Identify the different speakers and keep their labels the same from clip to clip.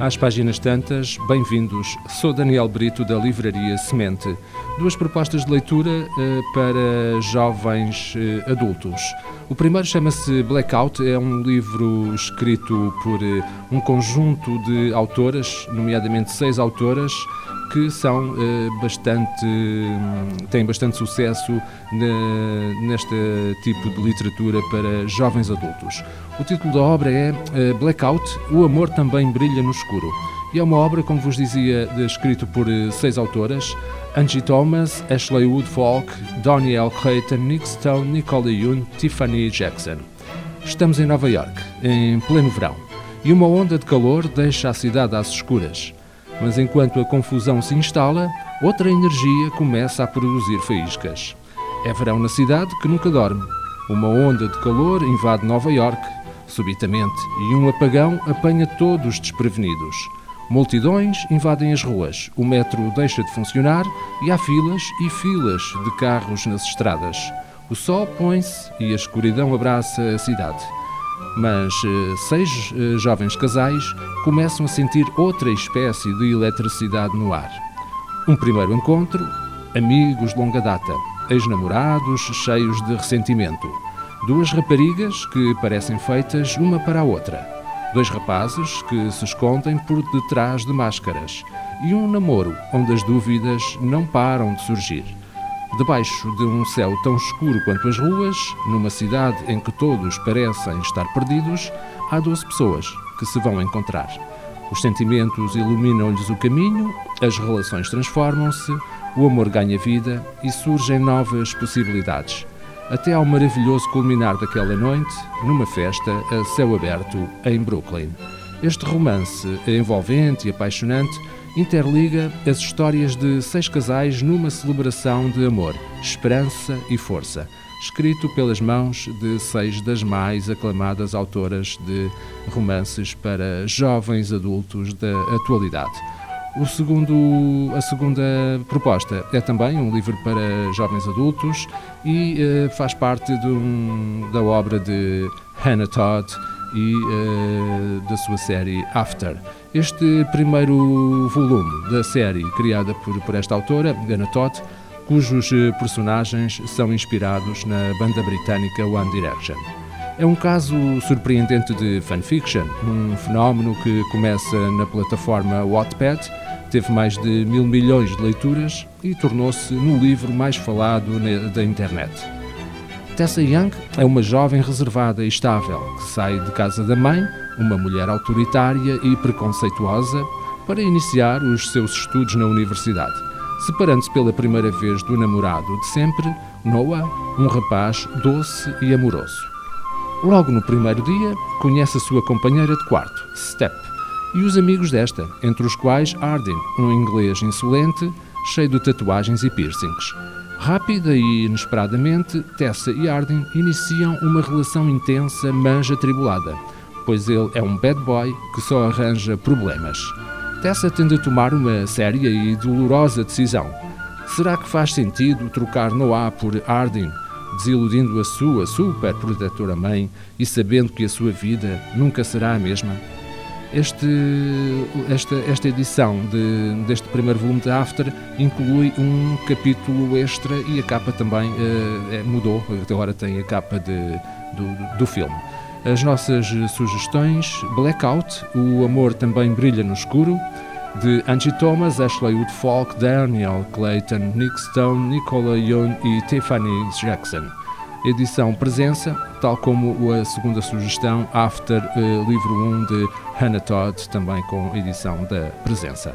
Speaker 1: Às páginas tantas, bem-vindos. Sou Daniel Brito da Livraria Semente. Duas propostas de leitura eh, para jovens eh, adultos. O primeiro chama-se Blackout, é um livro escrito por eh, um conjunto de autoras, nomeadamente seis autoras, que são bastante têm bastante sucesso neste tipo de literatura para jovens adultos. O título da obra é Blackout, o amor também brilha no escuro. E é uma obra, como vos dizia, escrito por seis autoras, Angie Thomas, Ashley Woodfolk, Danielle Clayton, Nick Stone, Nicole Yoon, Tiffany Jackson. Estamos em Nova York, em pleno verão, e uma onda de calor deixa a cidade às escuras. Mas enquanto a confusão se instala, outra energia começa a produzir faíscas. É verão na cidade que nunca dorme. Uma onda de calor invade Nova York, subitamente, e um apagão apanha todos desprevenidos. Multidões invadem as ruas, o metro deixa de funcionar e há filas e filas de carros nas estradas. O sol põe-se e a escuridão abraça a cidade. Mas eh, seis eh, jovens casais começam a sentir outra espécie de eletricidade no ar. Um primeiro encontro, amigos de longa data, ex-namorados cheios de ressentimento. Duas raparigas que parecem feitas uma para a outra Dois rapazes que se escondem por detrás de máscaras e um namoro onde as dúvidas não param de surgir. Debaixo de um céu tão escuro quanto as ruas, numa cidade em que todos parecem estar perdidos, há doze pessoas que se vão encontrar. Os sentimentos iluminam-lhes o caminho, as relações transformam-se, o amor ganha vida e surgem novas possibilidades até ao maravilhoso culminar daquela noite, numa festa a céu aberto em Brooklyn. Este romance envolvente e apaixonante interliga as histórias de seis casais numa celebração de amor, esperança e força, escrito pelas mãos de seis das mais aclamadas autoras de romances para jovens adultos da atualidade. O segundo, a segunda proposta é também um livro para jovens adultos e uh, faz parte um, da obra de Hannah Todd e uh, da sua série After. Este primeiro volume da série, criada por, por esta autora, Hannah Todd, cujos eh, personagens são inspirados na banda britânica One Direction. É um caso surpreendente de fanfiction, um fenómeno que começa na plataforma Wattpad, teve mais de mil milhões de leituras e tornou-se no livro mais falado da internet. Tessa Young é uma jovem reservada e estável que sai de casa da mãe, uma mulher autoritária e preconceituosa, para iniciar os seus estudos na universidade, separando-se pela primeira vez do namorado de sempre, Noah, um rapaz doce e amoroso. Logo no primeiro dia, conhece a sua companheira de quarto, Step, e os amigos desta, entre os quais Arden, um inglês insolente, cheio de tatuagens e piercings. Rápida e inesperadamente, Tessa e Arden iniciam uma relação intensa, mas atribulada, pois ele é um bad boy que só arranja problemas. Tessa tende a tomar uma séria e dolorosa decisão. Será que faz sentido trocar Noah por Arden desiludindo a sua super protetora mãe e sabendo que a sua vida nunca será a mesma? Este, esta, esta edição de, deste primeiro volume de After inclui um capítulo extra e a capa também uh, mudou, agora tem a capa de, do, do filme. As nossas sugestões: Blackout, O Amor Também Brilha no Escuro, de Angie Thomas, Ashley Woodfolk, Daniel Clayton, Nick Stone, Nicola Young e Tiffany Jackson. Edição Presença, tal como a segunda sugestão, After, uh, livro 1 de Hannah Todd, também com edição da Presença.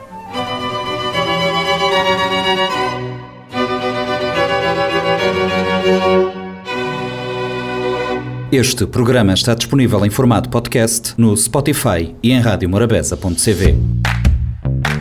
Speaker 2: Este programa está disponível em formato podcast no Spotify e em radiomorabeza.cv.